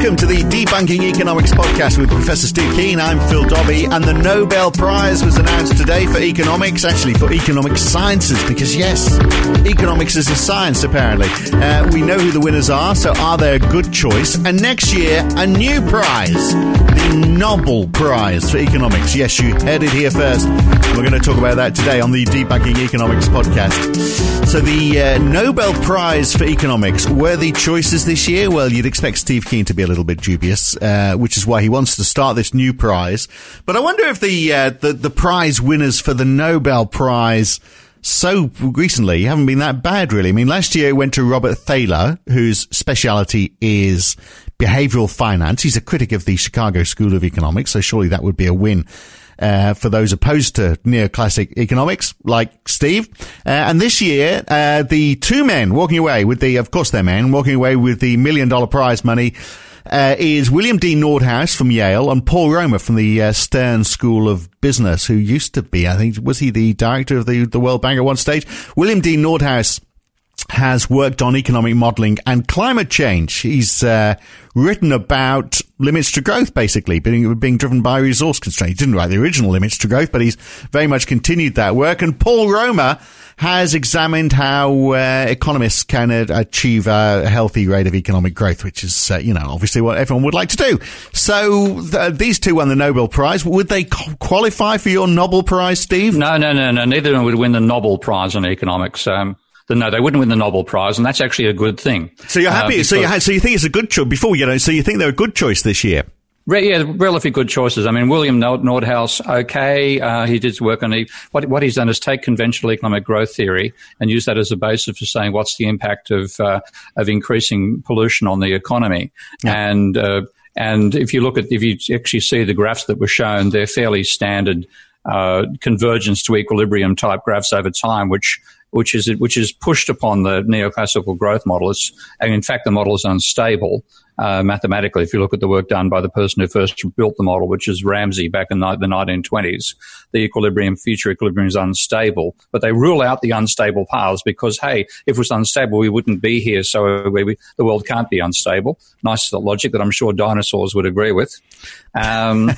Welcome to the Debunking Economics podcast with Professor Steve Keen. I'm Phil Dobbie, and the Nobel Prize was announced today for economics, actually for economic sciences, because yes, economics is a science apparently. Uh, we know who the winners are, so are they a good choice? And next year, a new prize, the Nobble Prize for economics. Yes, you heard it here first. We're going to talk about that today on the Debunking Economics podcast. So the uh, Nobel Prize for Economics, were the choices this year? Well, you'd expect Steve Keen to be a little bit dubious, uh, which is why he wants to start this new prize. But I wonder if the uh, the, the prize winners for the Nobel Prize so recently haven't been that bad, really. I mean, last year it went to Robert Thaler, whose speciality is behavioral finance. He's a critic of the Chicago School of Economics, so surely that would be a win. Uh, for those opposed to neoclassic economics, like Steve. Uh, and this year, uh, the two men walking away with the, of course, they're men walking away with the million dollar prize money uh, is William D. Nordhaus from Yale and Paul Romer from the uh, Stern School of Business, who used to be, I think, was he the director of the, the World Bank at one stage? William D. Nordhaus has worked on economic modeling and climate change. He's uh, written about limits to growth, basically, being, being driven by resource constraints. He didn't write the original limits to growth, but he's very much continued that work. And Paul Romer has examined how uh, economists can uh, achieve a healthy rate of economic growth, which is, uh, you know, obviously what everyone would like to do. So th- these two won the Nobel Prize. Would they qualify for your Nobble Prize, Steve? No, no, no, no. Neither of them would win the Nobble Prize in economics. Um, no, they wouldn't win the Nobble Prize, and that's actually a good thing. So you're happy. Uh, so you so you think it's a good choice. Before you know, so you think they're a good choice this year. Re- yeah, relatively good choices. I mean, William Nordhaus, okay, uh, he did work on the, what, what he's done is take conventional economic growth theory and use that as a basis for saying what's the impact of uh, of increasing pollution on the economy. Yeah. And uh, and if you look at if you actually see the graphs that were shown, they're fairly standard uh, convergence to equilibrium type graphs over time, which which is which is pushed upon the neoclassical growth model. It's, and in fact, the model is unstable uh, mathematically. If you look at the work done by the person who first built the model, which is Ramsey back in the 1920s, the equilibrium, future equilibrium is unstable. But they rule out the unstable paths because, hey, if it was unstable, we wouldn't be here. So we, the world can't be unstable. Nice logic that I'm sure dinosaurs would agree with. Um,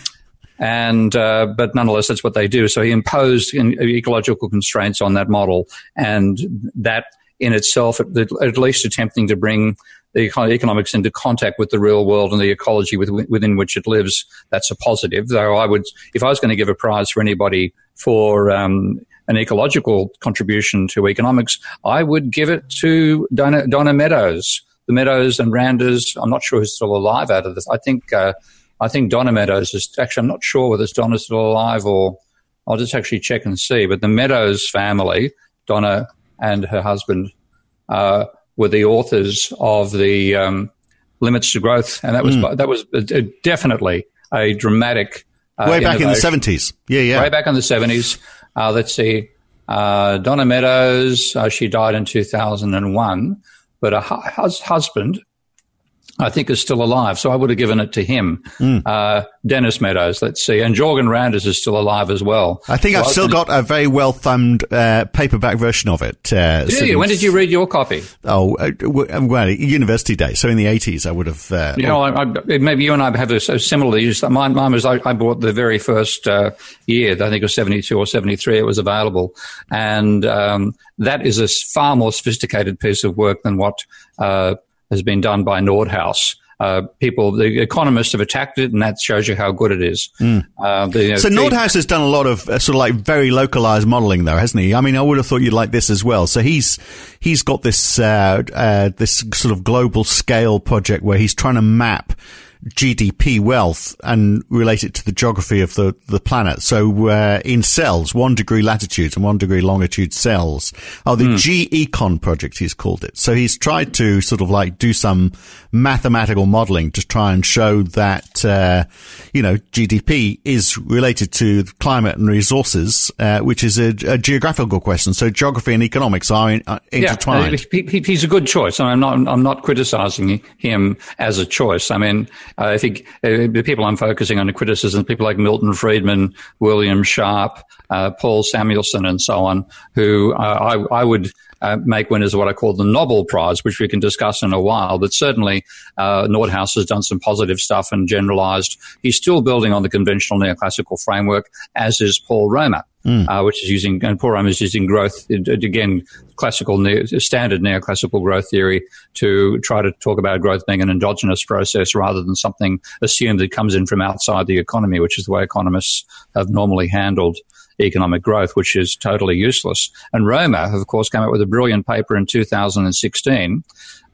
and uh, but nonetheless, that's what they do. So he imposed ecological constraints on that model, and that in itself, at, least attempting to bring the economics into contact with the real world and the ecology with, within which it lives. That's a positive. Though I would, if I was going to give a prize for anybody for um, an ecological contribution to economics, I would give it to Donna, Donna Meadows. The Meadows and Randers. I'm not sure who's still alive out of this. I think uh, I think Donna Meadows is actually, I'm not sure whether it's Donna still alive or I'll just actually check and see. But the Meadows family, Donna and her husband, uh, were the authors of the um, Limits to Growth, and that was mm. that was definitely a dramatic uh, way back innovation. in the seventies. Yeah, yeah, way back in the seventies. Uh, let's see, uh, Donna Meadows. Uh, she died in two thousand and one, but her husband I think is still alive. So I would have given it to him. Mm. Uh, Dennis Meadows, let's see. And Jorgen Randers is still alive as well. I think so I've still got a very well thumbed uh, paperback version of it. Uh, you? When did you read your copy? Oh, uh, well, university days. So in the 80s, I would have. Uh, you know, I, I, maybe you and I have a, similar use. Mine, mine was, I, I, bought the very first uh, year, I think it was 72 or 73, it was available. And um, that is a far more sophisticated piece of work than what uh, has been done by Nordhaus. Uh, people, the economists have attacked it, and that shows you how good it is. Mm. Uh, the, you know, so Nordhaus has done a lot of uh, sort of like very localized modeling, though, hasn't he? I mean, I would have thought you'd like this as well. So he's he's got this uh, uh, this sort of global scale project where he's trying to map GDP wealth and relate it to the geography of the, the planet. So, uh, in cells, one degree latitude and one degree longitude cells. Oh, the mm. G-Econ project, he's called it. So he's tried to sort of like do some mathematical modeling to try and show that, uh, you know, GDP is related to climate and resources, uh, which is a, a, geographical question. So geography and economics are in, uh, intertwined. Yeah, he, he's a good choice. I'm not, I'm not criticizing him as a choice. I mean, I think uh, the people I'm focusing on the criticism, people like Milton Friedman, William Sharpe, uh, Paul Samuelson, and so on, who uh, I, I would uh, make winners of what I call the Nobble Prize, which we can discuss in a while. But certainly, uh, Nordhaus has done some positive stuff and generalized. He's still building on the conventional neoclassical framework, as is Paul Romer. Mm. Uh, which is using, and Romer is using growth, again, classical, standard neoclassical growth theory to try to talk about growth being an endogenous process rather than something assumed that comes in from outside the economy, which is the way economists have normally handled economic growth, which is totally useless. And Romer, of course, came up with a brilliant paper in 2016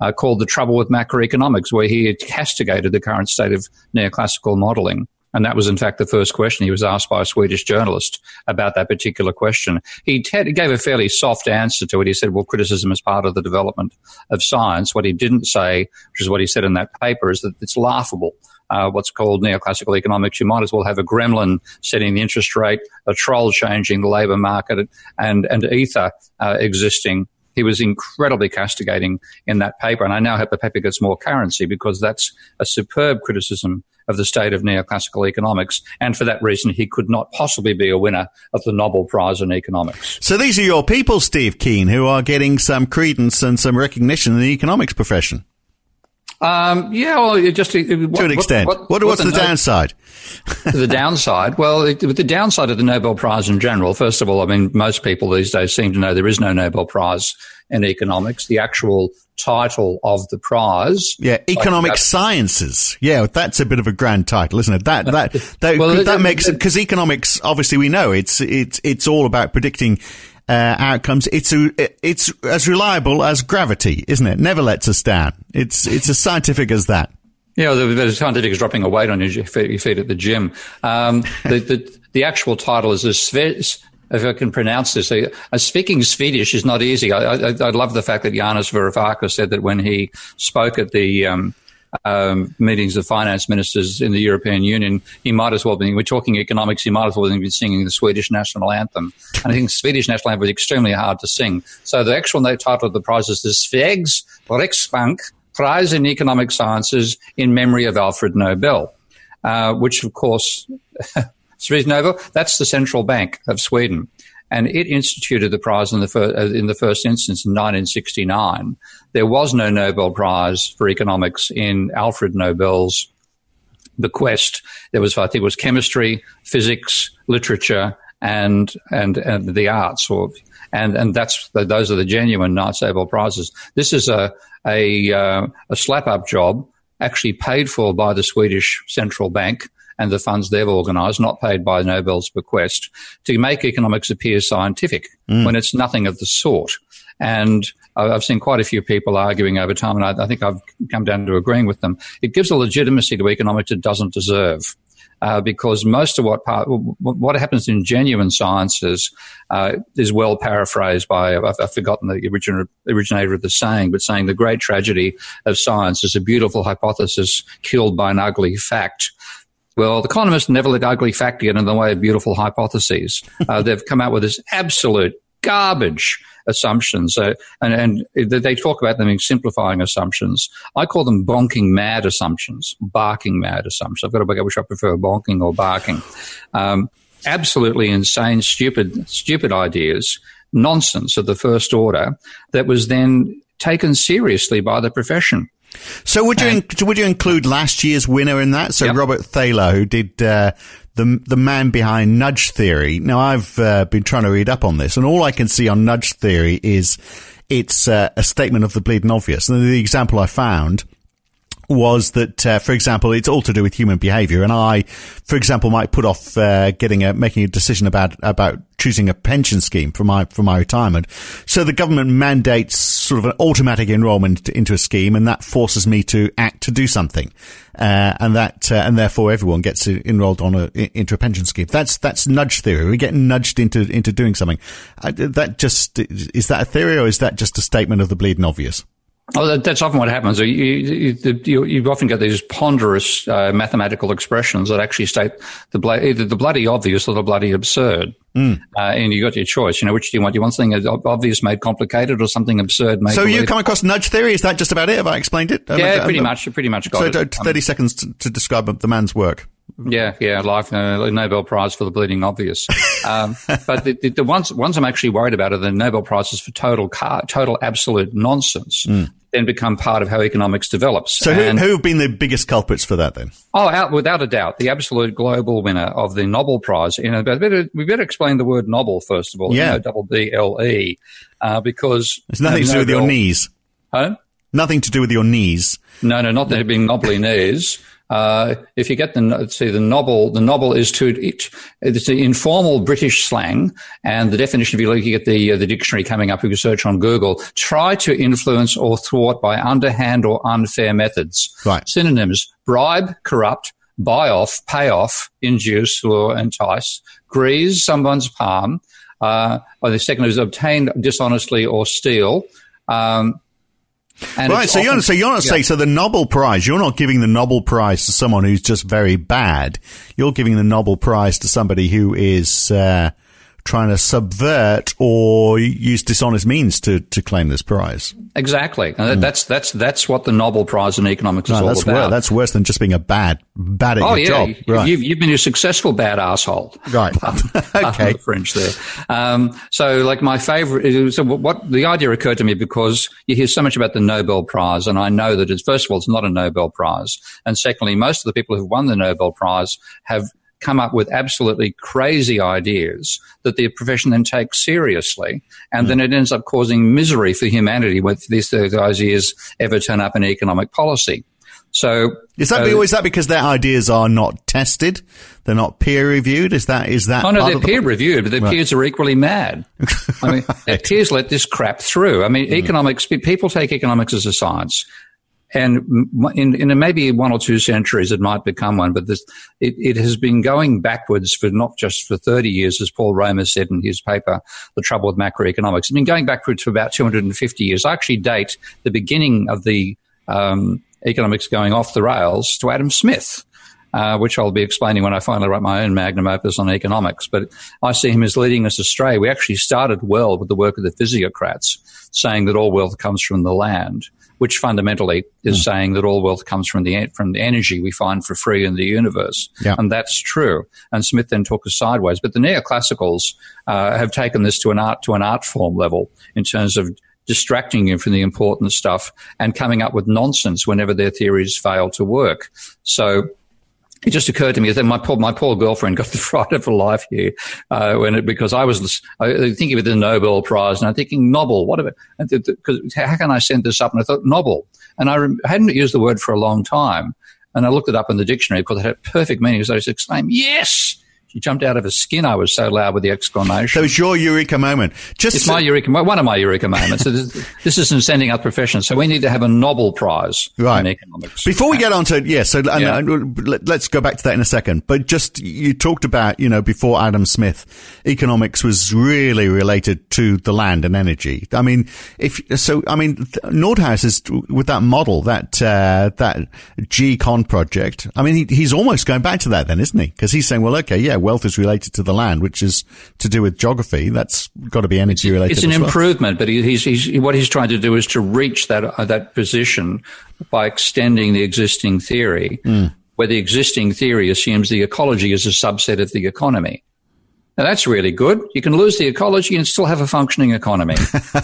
uh, called The Trouble with Macroeconomics, where he castigated the current state of neoclassical modeling. And that was, in fact, the first question he was asked by a Swedish journalist about that particular question. He, t- gave a fairly soft answer to it. He said, well, criticism is part of the development of science. What he didn't say, which is what he said in that paper, is that it's laughable uh, what's called neoclassical economics, you might as well have a gremlin setting the interest rate, a troll changing the labour market, and and ether uh, existing. He was incredibly castigating in that paper, and I now hope the paper gets more currency because that's a superb criticism of the state of neoclassical economics, and for that reason, he could not possibly be a winner of the Nobble Prize in economics. So these are your people, Steve Keen, who are getting some credence and some recognition in the economics profession. Um, yeah, well, just to, what, an extent. What, what, what's the, the downside? the downside? Well, with the downside of the Nobel Prize in general, first of all, I mean, most people these days seem to know there is no Nobel Prize in economics. The actual title of the prize. Yeah, economic like, sciences. Yeah, that's a bit of a grand title, isn't it? That that that, well, that makes because economics, obviously, we know it's it's it's all about predicting uh, outcomes. It's a, it's as reliable as gravity, isn't it? Never lets us down. It's it's as scientific as that. Yeah, the, the scientific is dropping a weight on your feet, your feet at the gym. Um, the, the, the actual title is a if I can pronounce this, uh, speaking Swedish is not easy. I, I, I, love the fact that Yanis Varoufakis said that when he spoke at the um, um, meetings of finance ministers in the European Union, he might as well be, we're talking economics, he might as well be singing the Swedish national anthem. And I think Swedish national anthem was extremely hard to sing. So the actual title of the prize is the Sveriges Riksbank Prize in Economic Sciences in memory of Alfred Nobel, uh, which of course, Swedish Nobel, that's the central bank of Sweden and it instituted the prize in the, uh, in the first instance in 1969. There was no Nobel Prize for economics in Alfred Nobel's bequest. There was, I think, it was chemistry, physics, literature, and and and the arts, or and and that's those are the genuine Nobel prizes. This is a a uh, a slap up job, actually paid for by the Swedish central bank and the funds they've organised, not paid by Nobel's bequest, to make economics appear scientific mm. when it's nothing of the sort. And I've seen quite a few people arguing over time, and I, I think I've come down to agreeing with them. It gives a legitimacy to economics it doesn't deserve. Uh, because most of what part, what happens in genuine sciences uh, is well paraphrased by I've, I've forgotten the originator of the saying, but saying the great tragedy of science is a beautiful hypothesis killed by an ugly fact. Well, the economists never let ugly fact get in the way of beautiful hypotheses. Uh, they've come out with this absolute garbage assumptions, uh, and, and they talk about them in simplifying assumptions. I call them bonking mad assumptions, barking mad assumptions. I've got to work out which I prefer, bonking or barking. Um, absolutely insane, stupid, stupid ideas, nonsense of the first order that was then taken seriously by the profession. So would you would you include last year's winner in that? So yep. Robert Thaler, who did uh, the the man behind nudge theory. Now I've uh, been trying to read up on this, and all I can see on nudge theory is it's uh, a statement of the bleeding obvious. And the example I found was that, uh, for example, it's all to do with human behavior. And I, for example, might put off uh, getting a making a decision about about choosing a pension scheme for my for my retirement. So the government mandates sort of an automatic enrolment into a scheme, and that forces me to act to do something, uh, and that uh, and therefore everyone gets enrolled on a into a pension scheme. That's that's nudge theory. We get nudged into into doing something. That just is that a theory, or is that just a statement of the bleeding obvious? Oh, that's often what happens. You, you, you often get these ponderous uh, mathematical expressions that actually state the either the bloody obvious or the bloody absurd. Mm. Uh, and you got your choice. You know, which do you want? Do you want something obvious made complicated or something absurd made? So you come across nudge theory? Is that just about it? Have I explained it? Yeah, pretty much. Pretty much got so, it. Thirty um, seconds to, to, describe the man's work. Yeah, yeah, life uh, Nobel Prize for the bleeding obvious. Um, but the, the, the, ones ones I'm actually worried about are the Nobel prizes for total car, total absolute nonsense. Mm then become part of how economics develops. So, who, who, have been the biggest culprits for that then? Oh, out, without a doubt, the absolute global winner of the Nobble Prize. You know, better, we better explain the word Nobel first of all. Yeah, double D L E, uh, because it's nothing to do with your knees. Huh? Nothing to do with your knees. No, no, not there being knobbly knees. Uh, if you get the see the novel, the novel is to it, it's the informal British slang, and the definition. If you look, you get the uh, the dictionary coming up. If you search on Google, try to influence or thwart by underhand or unfair methods. Right. Synonyms: bribe, corrupt, buy off, pay off, induce, lure, entice, grease someone's palm. Uh, or the second is obtain dishonestly or steal. Um, and right, so often, you're so you're not yeah. saying so the Nobble Prize. You're not giving the Nobble Prize to someone who's just very bad. You're giving the Nobble Prize to somebody who is uh, trying to subvert or use dishonest means to, to claim this prize. Exactly. Mm. That's that's that's what the Nobble Prize in economics is no, all that's about. Worse, that's worse than just being a bad bad at oh, your yeah. job. Right. You've, you've been a successful bad asshole. Right. okay. The French there. Um, so, like my favorite. So, what the idea occurred to me because you hear so much about the Nobel Prize, and I know that it's first of all it's not a Nobel Prize, and secondly, most of the people who've won the Nobel Prize have come up with absolutely crazy ideas that the profession then takes seriously. And mm. then it ends up causing misery for humanity when these ideas ever turn up in economic policy. So is that uh, is that because their ideas are not tested? They're not peer reviewed. Is that is that? Oh no, they're peer reviewed, but their right. peers are equally mad. I mean, their peers let this crap through. I mean, mm. economics. People take economics as a science, and in, in maybe one or two centuries, it might become one, but this, it, it has been going backwards for not just for 30 years, as Paul Romer said in his paper, The Trouble with Macroeconomics. It's been going backwards for about 250 years. I actually date the beginning of the um, economics going off the rails to Adam Smith. Uh, which I'll be explaining when I finally write my own magnum opus on economics. But I see him as leading us astray. We actually started well with the work of the physiocrats, saying that all wealth comes from the land which fundamentally is mm. saying that all wealth comes from the from the energy we find for free in the universe, yeah. and that's true. And Smith then took us sideways, but the neoclassicals uh, have taken this to an art to an art form level in terms of distracting you from the important stuff and coming up with nonsense whenever their theories fail to work. So it just occurred to me that my poor, my poor girlfriend got the fright of her life here uh, when it, because I was thinking of the Nobel Prize and I'm thinking novel. What about because how can I send this up? And I thought novel, and I, hadn't used the word for a long time, and I looked it up in the dictionary because it had perfect meaning. So I just exclaimed, "Yes!" She jumped out of her skin. I was so loud with the exclamation. So it's your eureka moment. Just it's my eureka, moment one of my eureka moments. this, isn't sending up professions. So we need to have a Nobble Prize right. in economics. Before we get on to, yeah, so yeah. And, let's go back to that in a second. But just, you talked about, you know, before Adam Smith, economics was really related to the land and energy. I mean, if, so, I mean, Nordhaus is with that model, that, uh, that G-Econ project. I mean, he, he's almost going back to that then, isn't he? Because he's saying, well, okay, yeah, wealth is related to the land, which is to do with geography. That's got to be energy related. It's an well. improvement, but he's, he's, what he's trying to do is to reach that uh, that position by extending the existing theory, mm. where the existing theory assumes the ecology is a subset of the economy. Now that's really good. You can lose the ecology and still have a functioning economy.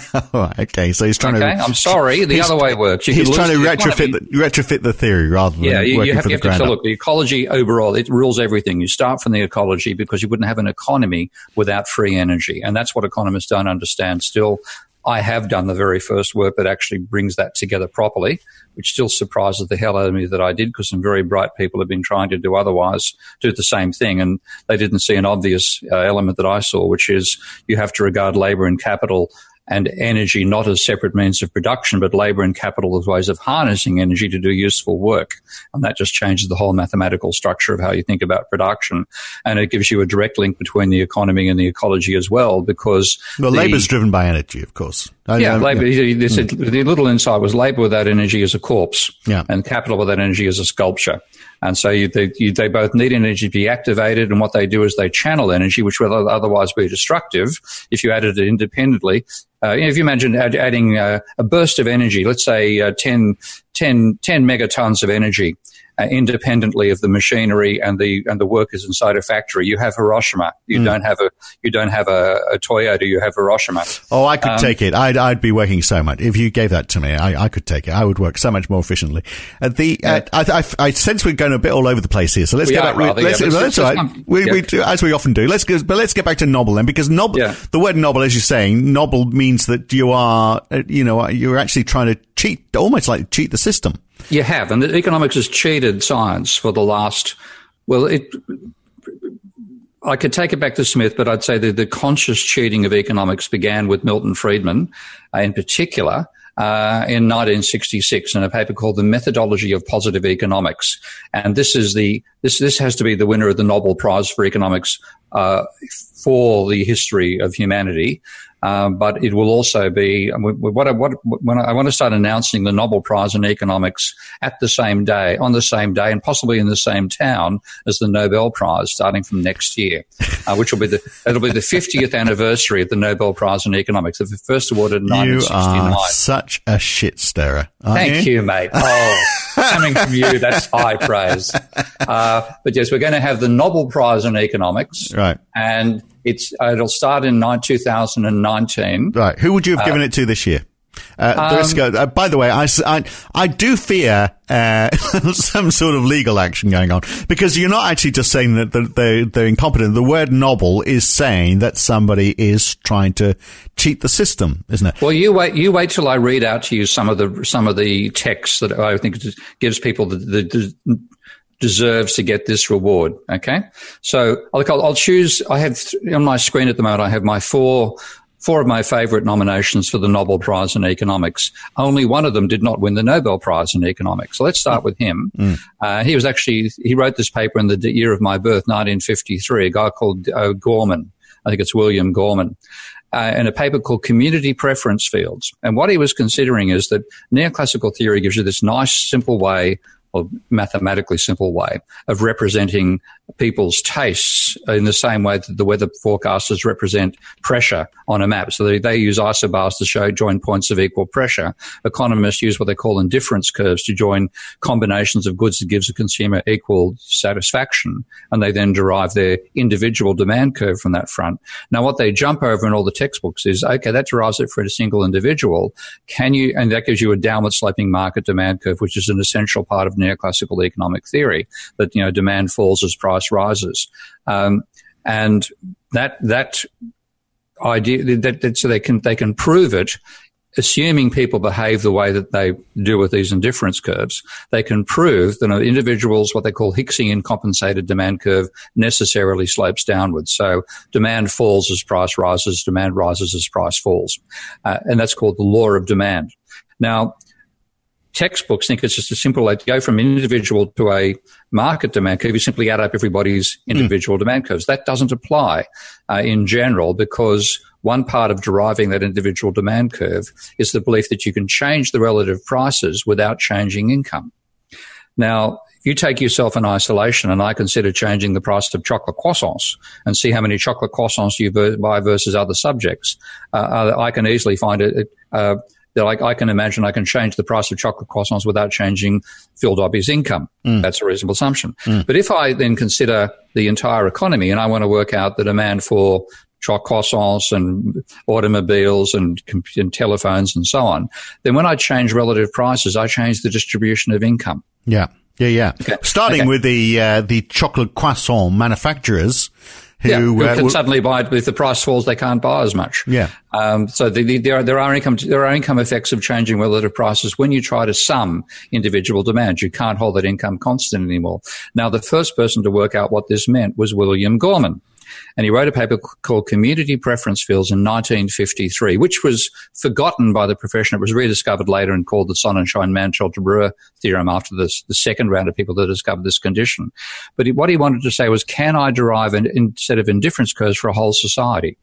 okay, so he's trying okay, to. I'm sorry, the other way works. You he's trying to retrofit the, retrofit the theory rather than yeah. You, you have, you have to so look. The ecology overall it rules everything. You start from the ecology because you wouldn't have an economy without free energy, and that's what economists don't understand still I have done the very first work that actually brings that together properly, which still surprises the hell out of me that I did because some very bright people have been trying to do otherwise, do the same thing. And they didn't see an obvious uh, element that I saw, which is you have to regard labor and capital and energy not as separate means of production, but labor and capital as ways of harnessing energy to do useful work. And that just changes the whole mathematical structure of how you think about production. And it gives you a direct link between the economy and the ecology as well, because. Well, labor is driven by energy, of course. I, yeah, labor. Yeah. Mm. The little insight was labor without energy is a corpse. Yeah. And capital without energy is a sculpture. And so you, they, you, they, both need energy to be activated. And what they do is they channel energy, which would otherwise be destructive if you added it independently. Uh, if you imagine add, adding uh, a burst of energy, let's say uh, 10, 10, 10 megatons of energy, uh, independently of the machinery and the and the workers inside a factory. You have Hiroshima. You mm. don't have a you don't have a, a, Toyota. You have Hiroshima. Oh, I could um, take it. I'd I'd be working so much if you gave that to me. I, I could take it. I would work so much more efficiently. Uh, the uh, I, I, I, sense we're going a bit all over the place here. So let's we get back. Rather, let's, yeah, that's right. we, yeah. we do, as we often do. Let's go, but let's get back to noble then because noble. Yeah. The word noble, as you're saying, noble means that you are uh, you know you're actually trying to cheat, almost like cheat the system. You have, and economics has cheated science for the last. Well, it. I could take it back to Smith, but I'd say that the conscious cheating of economics began with Milton Friedman, uh, in particular. Uh, in 1966 in a paper called The Methodology of Positive Economics. And this is the, this, this has to be the winner of the Nobble Prize for Economics, uh, for the history of humanity. Um, but it will also be what, I, what when I want to start announcing the Nobble Prize in economics at the same day, on the same day, and possibly in the same town as the Nobel Prize, starting from next year, uh, which will be the it'll be the 50th anniversary of the Nobel Prize in economics, the first awarded in 1969. You are such a shit stirrer. Thank you? you, mate. Oh, coming from you, that's high praise. Uh, but yes, we're going to have the Nobble Prize in economics, right? And it's uh, it'll start in 2019. Right. Who would you have uh, given it to this year? Uh, um, uh, by the way, I, I, I do fear uh, some sort of legal action going on because you're not actually just saying that they're, they're incompetent. The word noble is saying that somebody is trying to cheat the system, isn't it? Well, you wait. You wait till I read out to you some of the some of the texts that I think gives people the, the, the deserves to get this reward. Okay. So I'll, I'll choose, I have on my screen at the moment, I have my four, four of my favorite nominations for the Nobble Prize in economics. Only one of them did not win the Nobel Prize in economics. So let's start with him. Mm. Uh, he was actually, he wrote this paper in the year of my birth, 1953, a guy called uh, Gorman. I think it's William Gorman. Uh, in a paper called Community Preference Fields. And what he was considering is that neoclassical theory gives you this nice, simple way or mathematically simple way of representing people's tastes in the same way that the weather forecasters represent pressure on a map. So they, they use isobars to show join points of equal pressure. Economists use what they call indifference curves to join combinations of goods that gives a consumer equal satisfaction. And they then derive their individual demand curve from that front. Now, what they jump over in all the textbooks is, okay, that derives it for a single individual. Can you, and that gives you a downward sloping market demand curve, which is an essential part of neoclassical economic theory that, you know, demand falls as price rises. Um, and that, that idea that, that, so they can, they can prove it assuming people behave the way that they do with these indifference curves, they can prove that an individual's what they call Hicksian compensated demand curve necessarily slopes downwards. So demand falls as price rises, demand rises as price falls. Uh, and that's called the law of demand. Now, textbooks think it's just a simple to go from individual to a market demand curve. You simply add up everybody's hmm. individual mm. demand curves. That doesn't apply uh, in general because one part of deriving that individual demand curve is the belief that you can change the relative prices without changing income. Now, if you take yourself in isolation and I consider changing the price of chocolate croissants and see how many chocolate croissants you buy versus other subjects, uh, I can easily find it, uh, that I, I, can imagine I can change the price of chocolate croissants without changing Phil Dobbie's income. Mm. That's a reasonable assumption. Mm. But if I then consider the entire economy and I want to work out the demand for chocolate croissants and automobiles and, and telephones and so on, then when I change relative prices, I change the distribution of income. Yeah. Yeah, yeah. Okay. Starting okay. with the uh, the chocolate croissant manufacturers, who, yeah, who uh, can suddenly buy it. If the price falls, they can't buy as much. Yeah. Um, so the, the, there, are, there are income there are income effects of changing relative prices when you try to sum individual demand. You can't hold that income constant anymore. Now, the first person to work out what this meant was William Gorman. And he wrote a paper called Community Preference Fields in 1953, which was forgotten by the profession. It was rediscovered later and called the Sonnenschein Mantel Debreu theorem after this, the second round of people that discovered this condition. But what he wanted to say was, can I derive an instead of indifference curves for a whole society?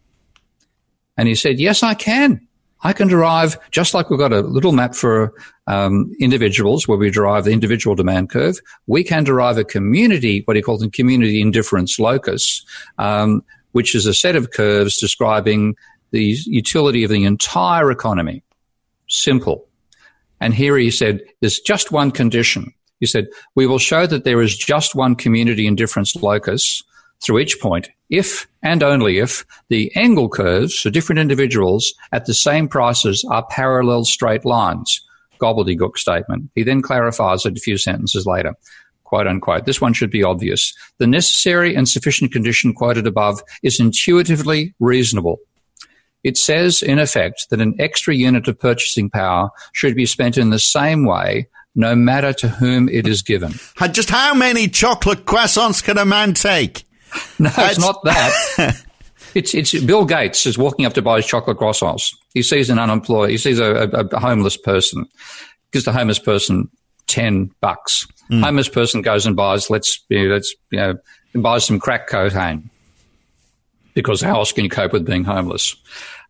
And he said, yes, I can. I can derive, just like we've got a little map for um, individuals where we derive the individual demand curve, we can derive a community, what he calls a community indifference locus, um, which is a set of curves describing the utility of the entire economy. Simple. And here he said, there's just one condition. He said, we will show that there is just one community indifference locus through each point if and only if the Engel curves for different individuals at the same prices are parallel straight lines. Gobbledygook statement. He then clarifies it a few sentences later. Quote unquote. This one should be obvious. The necessary and sufficient condition quoted above is intuitively reasonable. It says, in effect, that an extra unit of purchasing power should be spent in the same way, no matter to whom it is given. Just how many chocolate croissants can a man take? No, it's not that. it's it's Bill Gates is walking up to buy his chocolate croissants. He sees an unemployed, he sees a, a, a homeless person, gives the homeless person ten bucks. Homeless person goes and buys let's you know, let's you know buys some crack cocaine because how else can you cope with being homeless?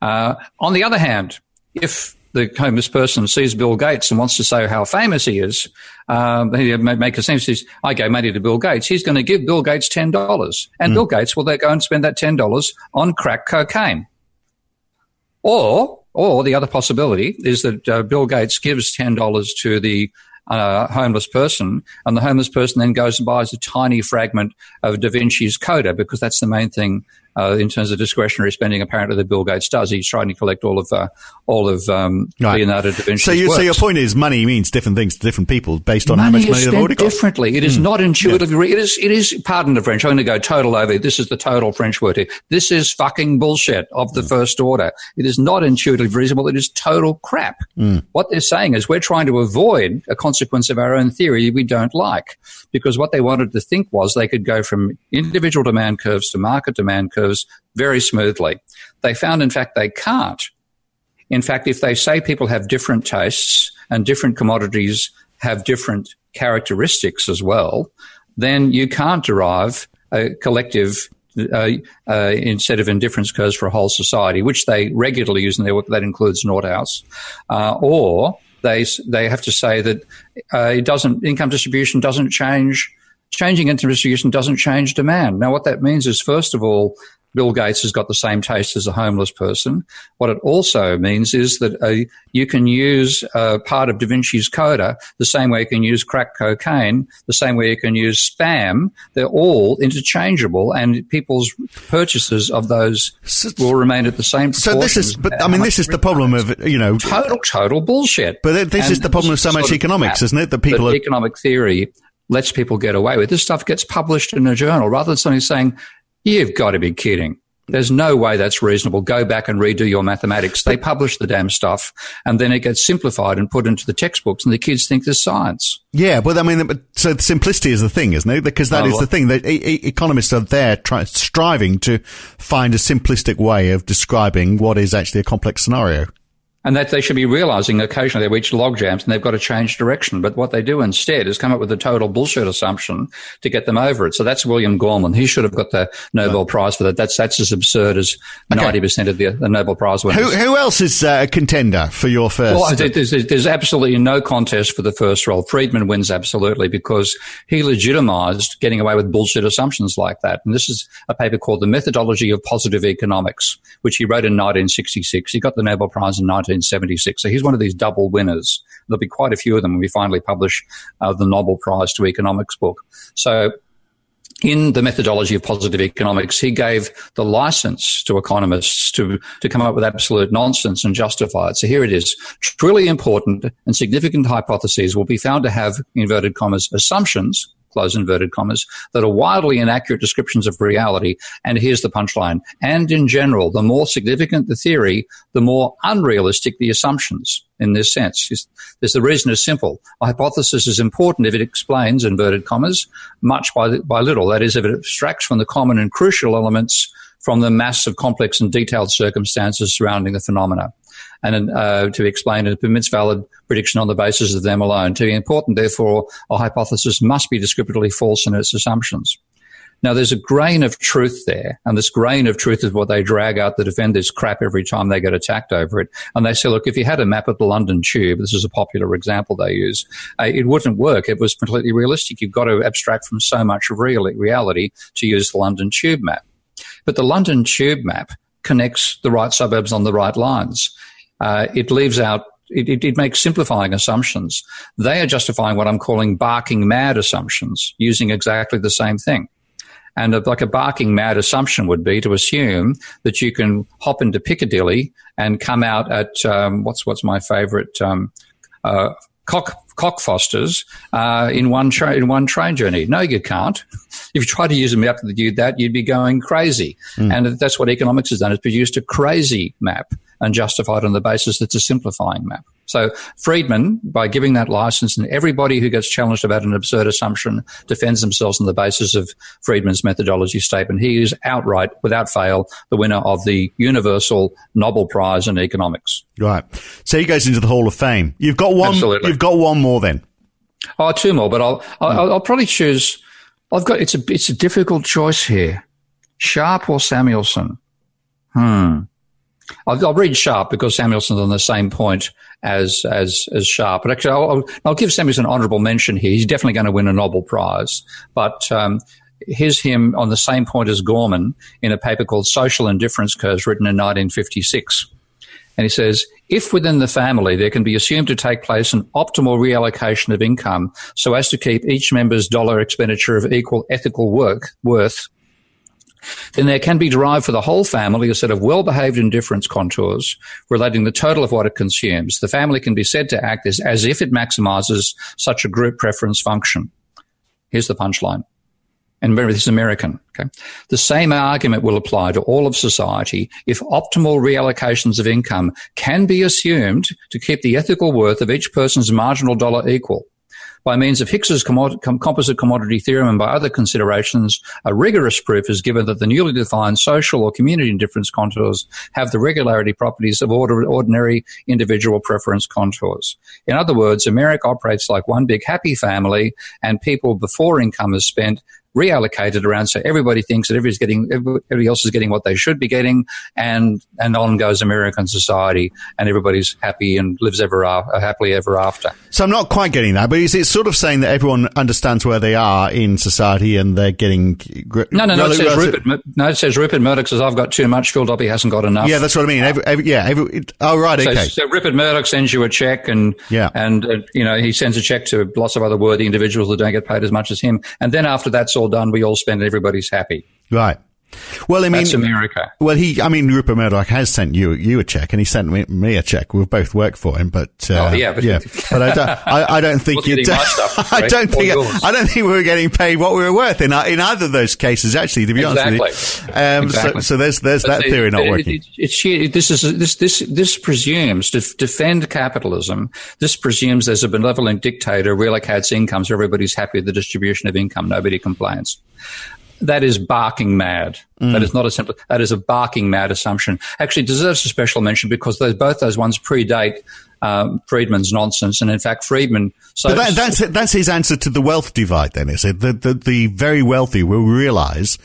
Uh, on the other hand, if the homeless person sees Bill Gates and wants to say how famous he is, um, he may make a sense. Says, I gave money to Bill Gates. He's going to give Bill Gates ten dollars, and Bill Gates will then go and spend that ten dollars on crack cocaine. Or, or the other possibility is that uh, Bill Gates gives ten dollars to the uh, homeless person, and the homeless person then goes and buys a tiny fragment of Da Vinci's Codex because that's the main thing uh, in terms of discretionary spending. Apparently, that Bill Gates does. He's trying to collect all of uh, all of um, Right. Leonardo da Vinci's So, you, so your point is money means different things to different people based on how much money they've already got. Differently. It is not intuitively. re- It is. It is. Pardon the French. I'm going to go total over. This is the total French word here. This is fucking bullshit of the first order. It is not intuitively reasonable. It is total crap. Hmm. What they're saying is we're trying to avoid a consequence of our own theory we don't like, because what they wanted to think was they could go from individual demand curves to market demand curves very smoothly. They found, in fact, they can't. In fact, if they say people have different tastes and different commodities have different characteristics as well, then you can't derive a collective uh, uh, instead of indifference curves for a whole society, which they regularly use in their work. That includes Nordhaus, uh, or they they have to say that uh, it doesn't income distribution doesn't change. Changing income distribution doesn't change demand. Now, what that means is, first of all, Bill Gates has got the same taste as a homeless person. What it also means is that uh, you can use uh, part of Da Vinci's Codex the same way you can use crack cocaine, the same way you can use spam. They're all interchangeable, and people's purchases of those will remain at the same. So this is, but I mean, this is the problem of you know. total, total bullshit. But this And is the problem of so much economics, isn't it? That people that are economic theory lets people get away with. This stuff gets published in a journal rather than somebody saying, "You've got to be kidding." There's no way that's reasonable. Go back and redo your mathematics. They publish the damn stuff, and then it gets simplified and put into the textbooks, and the kids think there's science. Yeah, but I mean, so simplicity is the thing, isn't it? Because that Oh, is well- the thing that e- e- economists are there try, striving to find a simplistic way of describing what is actually a complex scenario. And that they should be realizing occasionally they reach log jams and they've got to change direction. But what they do instead is come up with a total bullshit assumption to get them over it. So that's William Gorman. He should have got the Nobble Prize for that. That's that's as absurd as ninety percent of the, the Nobel Prize winners. Who, who else is uh, a contender for your first? Well, there's, there's, there's absolutely no contest for the first role. Friedman wins absolutely because he legitimized getting away with bullshit assumptions like that. And this is a paper called The Methodology of Positive Economics, which he wrote in 1966. He got the Nobel Prize in 1976. So he's one of these double winners. There'll be quite a few of them when we finally publish uh, the Nobble Prize to Economics book. So in the methodology of positive economics, he gave the license to economists to, to come up with absolute nonsense and justify it. So here it is. Truly important and significant hypotheses will be found to have, inverted commas, assumptions close inverted commas, that are wildly inaccurate descriptions of reality. And here's the punchline. And in general, the more significant the theory, the more unrealistic the assumptions in this sense. There's the reason is simple. A hypothesis is important if it explains, inverted commas, much by, by little. That is, if it abstracts from the common and crucial elements from the mass of complex and detailed circumstances surrounding the phenomena and uh, to explain it permits valid prediction on the basis of them alone. To be important, therefore, a hypothesis must be descriptively false in its assumptions. Now, there's a grain of truth there, and this grain of truth is what they drag out the defenders' crap every time they get attacked over it. And they say, look, if you had a map of the London Tube, this is a popular example they use, uh, it wouldn't work. It was completely realistic. You've got to abstract from so much of real- reality to use the London Tube map. But the London Tube map connects the right suburbs on the right lines uh, it leaves out it, it, it, makes simplifying assumptions. They are justifying what I'm calling barking mad assumptions, using exactly the same thing. And a, like a barking mad assumption would be to assume that you can hop into Piccadilly and come out at um, what's what's my favourite um, uh, cock cockfosters uh, in one tra- in one train journey. No, you can't. if you try to use a map that do that, you'd be going crazy. Mm. And that's what economics has done. It's produced a crazy map and justified on the basis that it's a simplifying map. So Friedman, by giving that license, and everybody who gets challenged about an absurd assumption defends themselves on the basis of Friedman's methodology statement. He is outright, without fail, the winner of the universal Nobble Prize in economics. Right. So he goes into the Hall of Fame. You've got one. Absolutely. You've got one more then. Oh, two more, but I'll I'll, I'll probably choose. I've got it's a it's a difficult choice here. Sharpe or Samuelson? Hmm. I'll, I'll, read Sharpe because Samuelson's on the same point as as as Sharpe. But actually, I'll, I'll give Samuelson an honourable mention here. He's definitely going to win a Nobble Prize. But um, here's him on the same point as Gorman in a paper called Social Indifference Curves, written in 1956. And he says, if within the family there can be assumed to take place an optimal reallocation of income so as to keep each member's dollar expenditure of equal ethical work, worth, then there can be derived for the whole family a set of well-behaved indifference contours relating the total of what it consumes. The family can be said to act as, as if it maximizes such a group preference function. Here's the punchline. And remember, this is American. Okay. The same argument will apply to all of society if optimal reallocations of income can be assumed to keep the ethical worth of each person's marginal dollar equal by means of Hicks's composite commodity theorem and by other considerations, a rigorous proof is given that the newly defined social or community indifference contours have the regularity properties of ordinary individual preference contours. In other words, America operates like one big happy family and people before income is spent reallocated around so everybody thinks that everybody's getting everybody else is getting what they should be getting and and on goes American society and everybody's happy and lives ever after, happily ever after. So I'm not quite getting that, but is it sort of saying that everyone understands where they are in society and they're getting No, no, no, it says Rupert no, it says Rupert Murdoch says I've got too much, Phil Dobbie hasn't got enough. Yeah, that's what I mean. Every, every, yeah, every, oh right, okay. So, so Rupert Murdoch sends you a check and yeah. and uh, you know, he sends a check to lots of other worthy individuals that don't get paid as much as him. And then after that's all done, we all spend everybody's happy. Right. Well, I mean, that's America. Well, he, I mean, Rupert Murdoch has sent you you a check, and he sent me, me a check. We've both worked for him, but uh, oh, yeah, but, yeah, but I don't, I, I don't think you. Stuff, I don't think, I don't think we were getting paid what we were worth in in either of those cases. Actually, to be exactly. honest with you, um, exactly. so, so there's there's but that theory not working. It, it, this is this this this presumes to defend capitalism. This presumes there's a benevolent dictator relocates income so everybody's happy with the distribution of income. Nobody complains that is barking mad. Mm. That is not a simple, that is a barking mad assumption. Actually deserves a special mention because those, both those ones predate um, Friedman's nonsense. And in fact, Friedman. So that, that's that's his answer to the wealth divide. Then is it the the, the very wealthy will realise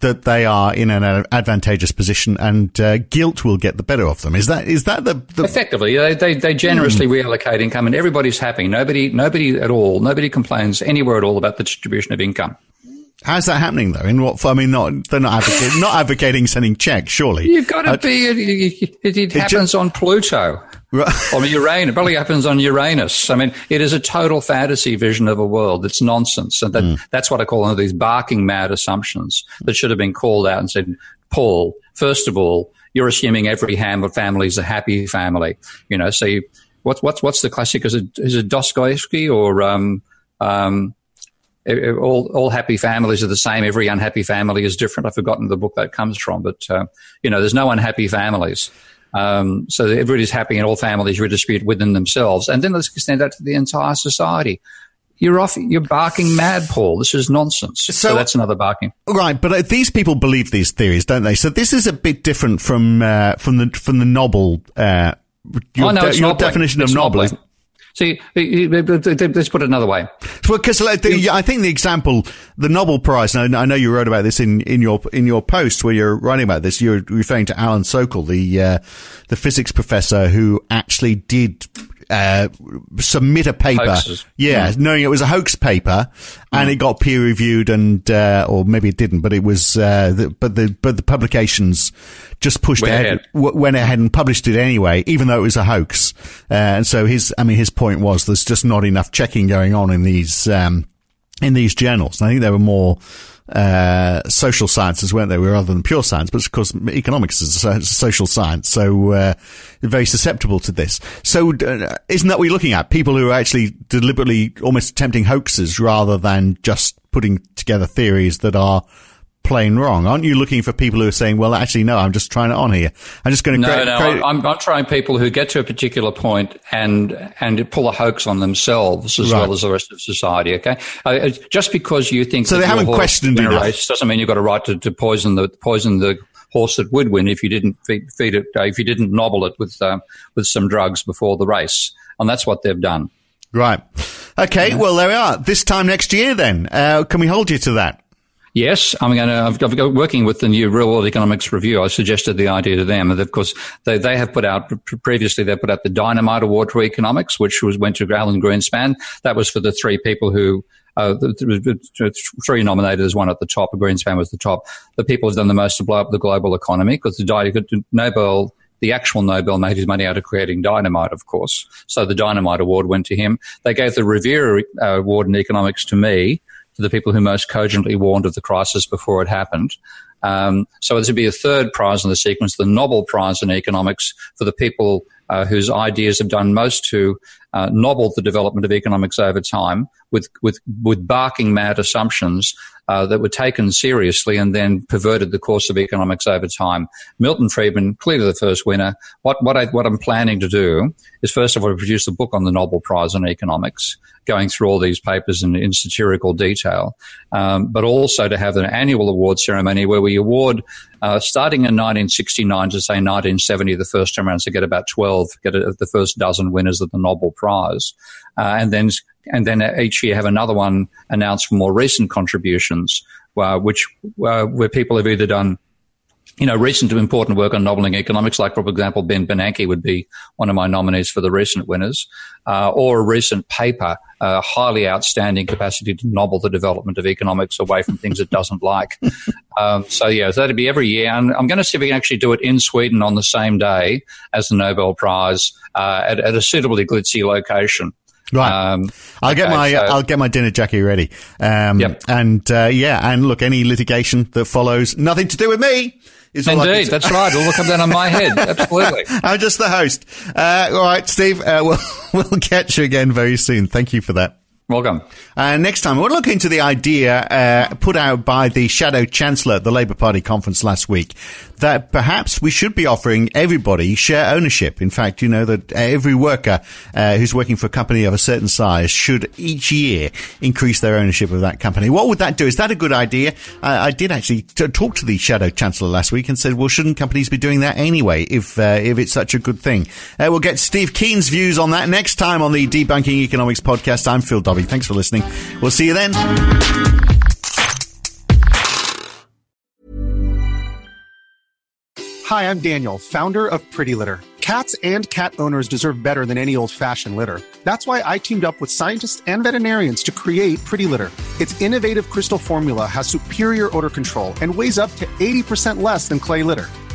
that they are in an advantageous position and uh, guilt will get the better of them. Is that is that the, the... effectively they, they, they generously mm. reallocate income and everybody's happy. Nobody nobody at all nobody complains anywhere at all about the distribution of income. How's that happening though? In what? I mean, not they're not advocating, not advocating sending checks. Surely you've got to uh, be. It, it, it happens ju- on Pluto. Right. On Uranus, it probably happens on Uranus. I mean, it is a total fantasy vision of a world. It's nonsense, and that, mm. that's what I call one of these barking mad assumptions that should have been called out and said, "Paul, first of all, you're assuming every ham family is a happy family. You know, so you, what's what's what's the classic? Is it is it Dostoevsky or um, um, all all happy families are the same. Every unhappy family is different. I've forgotten the book that comes from, but uh, you know, there's no unhappy families. Um, so everybody's happy, and all families redistribute within themselves. And then let's extend that to the entire society. You're off. You're barking mad, Paul. This is nonsense. So, so that's another barking. Right, but uh, these people believe these theories, don't they? So this is a bit different from uh, from the from the noble. Uh, your, oh, no, de- your definition it's of noble. See, let's put it another way. Well, because I think the example, the Nobel Prize, and I know you wrote about this in, in your in your post where you're writing about this. You're referring to Alan Sokal, the uh, the physics professor who actually did uh, submit a paper. Hoaxes. Yeah, mm. knowing it was a hoax paper, and mm. it got peer reviewed, and uh, or maybe it didn't, but it was. Uh, the, but the but the publications just pushed went ahead, ahead. W- went ahead and published it anyway, even though it was a hoax. Uh, and so his, I mean, his point was there's just not enough checking going on in these um, in these journals. And I think there were more uh, social sciences, weren't they? Were rather than pure science, but of course economics is a social science, so uh, very susceptible to this. So, uh, isn't that what you're looking at? People who are actually deliberately almost attempting hoaxes rather than just putting together theories that are plain wrong. Aren't you looking for people who are saying, well, actually, no, I'm just trying it on here. I'm just going to no, create, no, create- I'm, I'm trying people who get to a particular point and, and pull a hoax on themselves as right. well as the rest of society. Okay. Uh, just because you think so they haven't questioned it race doesn't mean you've got a right to, to poison the, poison the, horse that would win if you didn't feed, feed it, uh, if you didn't nobble it with, uh, with some drugs before the race. And that's what they've done. Right. Okay. Yeah. Well, there we are. This time next year, then, uh, can we hold you to that? Yes, I'm going to. I've, got working with the new Real World Economics Review. I suggested the idea to them, and of course, they, they have put out previously. They put out the Dynamite Award for Economics, which was went to Alan Greenspan. That was for the three people who. Uh, three nominated. There's one at the top. Greenspan was the top. The people who've done the most to blow up the global economy because the Nobel the actual Nobel made his money out of creating dynamite, of course. So the Dynamite Award went to him. They gave the Revere uh, Award in economics to me to the people who most cogently warned of the crisis before it happened. Um, so this would be a third prize in the sequence, the Nobble Prize in Economics for the people uh, whose ideas have done most to uh, nobble the development of economics over time with, with, with barking mad assumptions uh, that were taken seriously and then perverted the course of economics over time. Milton Friedman, clearly the first winner. What, what, I, what I'm planning to do is first of all produce a book on the Nobel Prize in economics, going through all these papers in, in satirical detail, um, but also to have an annual award ceremony where we award uh, starting in 1969 to say 1970, the first time around, to get about 12, get a, the first dozen winners of the Nobel Prize. Uh, and then, and then each year have another one announced for more recent contributions, uh, which, uh, where people have either done you know, recent important work on nobbling economics, like, for example, Ben Bernanke would be one of my nominees for the recent winners, uh, or a recent paper, uh, highly outstanding capacity to nobble the development of economics away from things it doesn't like. um, so, yeah, so that'd be every year. And I'm going to see if we can actually do it in Sweden on the same day as the Nobel Prize uh, at, at a suitably glitzy location. Right. Um, I'll get my so, I'll get my dinner jacket ready. Um, yep. And uh, yeah, and look, any litigation that follows, nothing to do with me. Is Indeed, that's right. It'll come down on my head. Absolutely. I'm just the host. Uh, all right, Steve. Uh, we'll we'll catch you again very soon. Thank you for that. Welcome. Uh, next time, we'll look into the idea uh, put out by the Shadow Chancellor at the Labour Party conference last week that perhaps we should be offering everybody share ownership. In fact, you know that every worker uh, who's working for a company of a certain size should each year increase their ownership of that company. What would that do? Is that a good idea? I did actually t- talk to the Shadow Chancellor last week and said, well, shouldn't companies be doing that anyway if uh, if it's such a good thing? Uh, we'll get Steve Keen's views on that next time on the Debunking Economics podcast. I'm Phil Dobbie. Thanks for listening. We'll see you then. Hi, I'm Daniel, founder of Pretty Litter. Cats and cat owners deserve better than any old fashioned litter. That's why I teamed up with scientists and veterinarians to create Pretty Litter. Its innovative crystal formula has superior odor control and weighs up to 80% less than clay litter.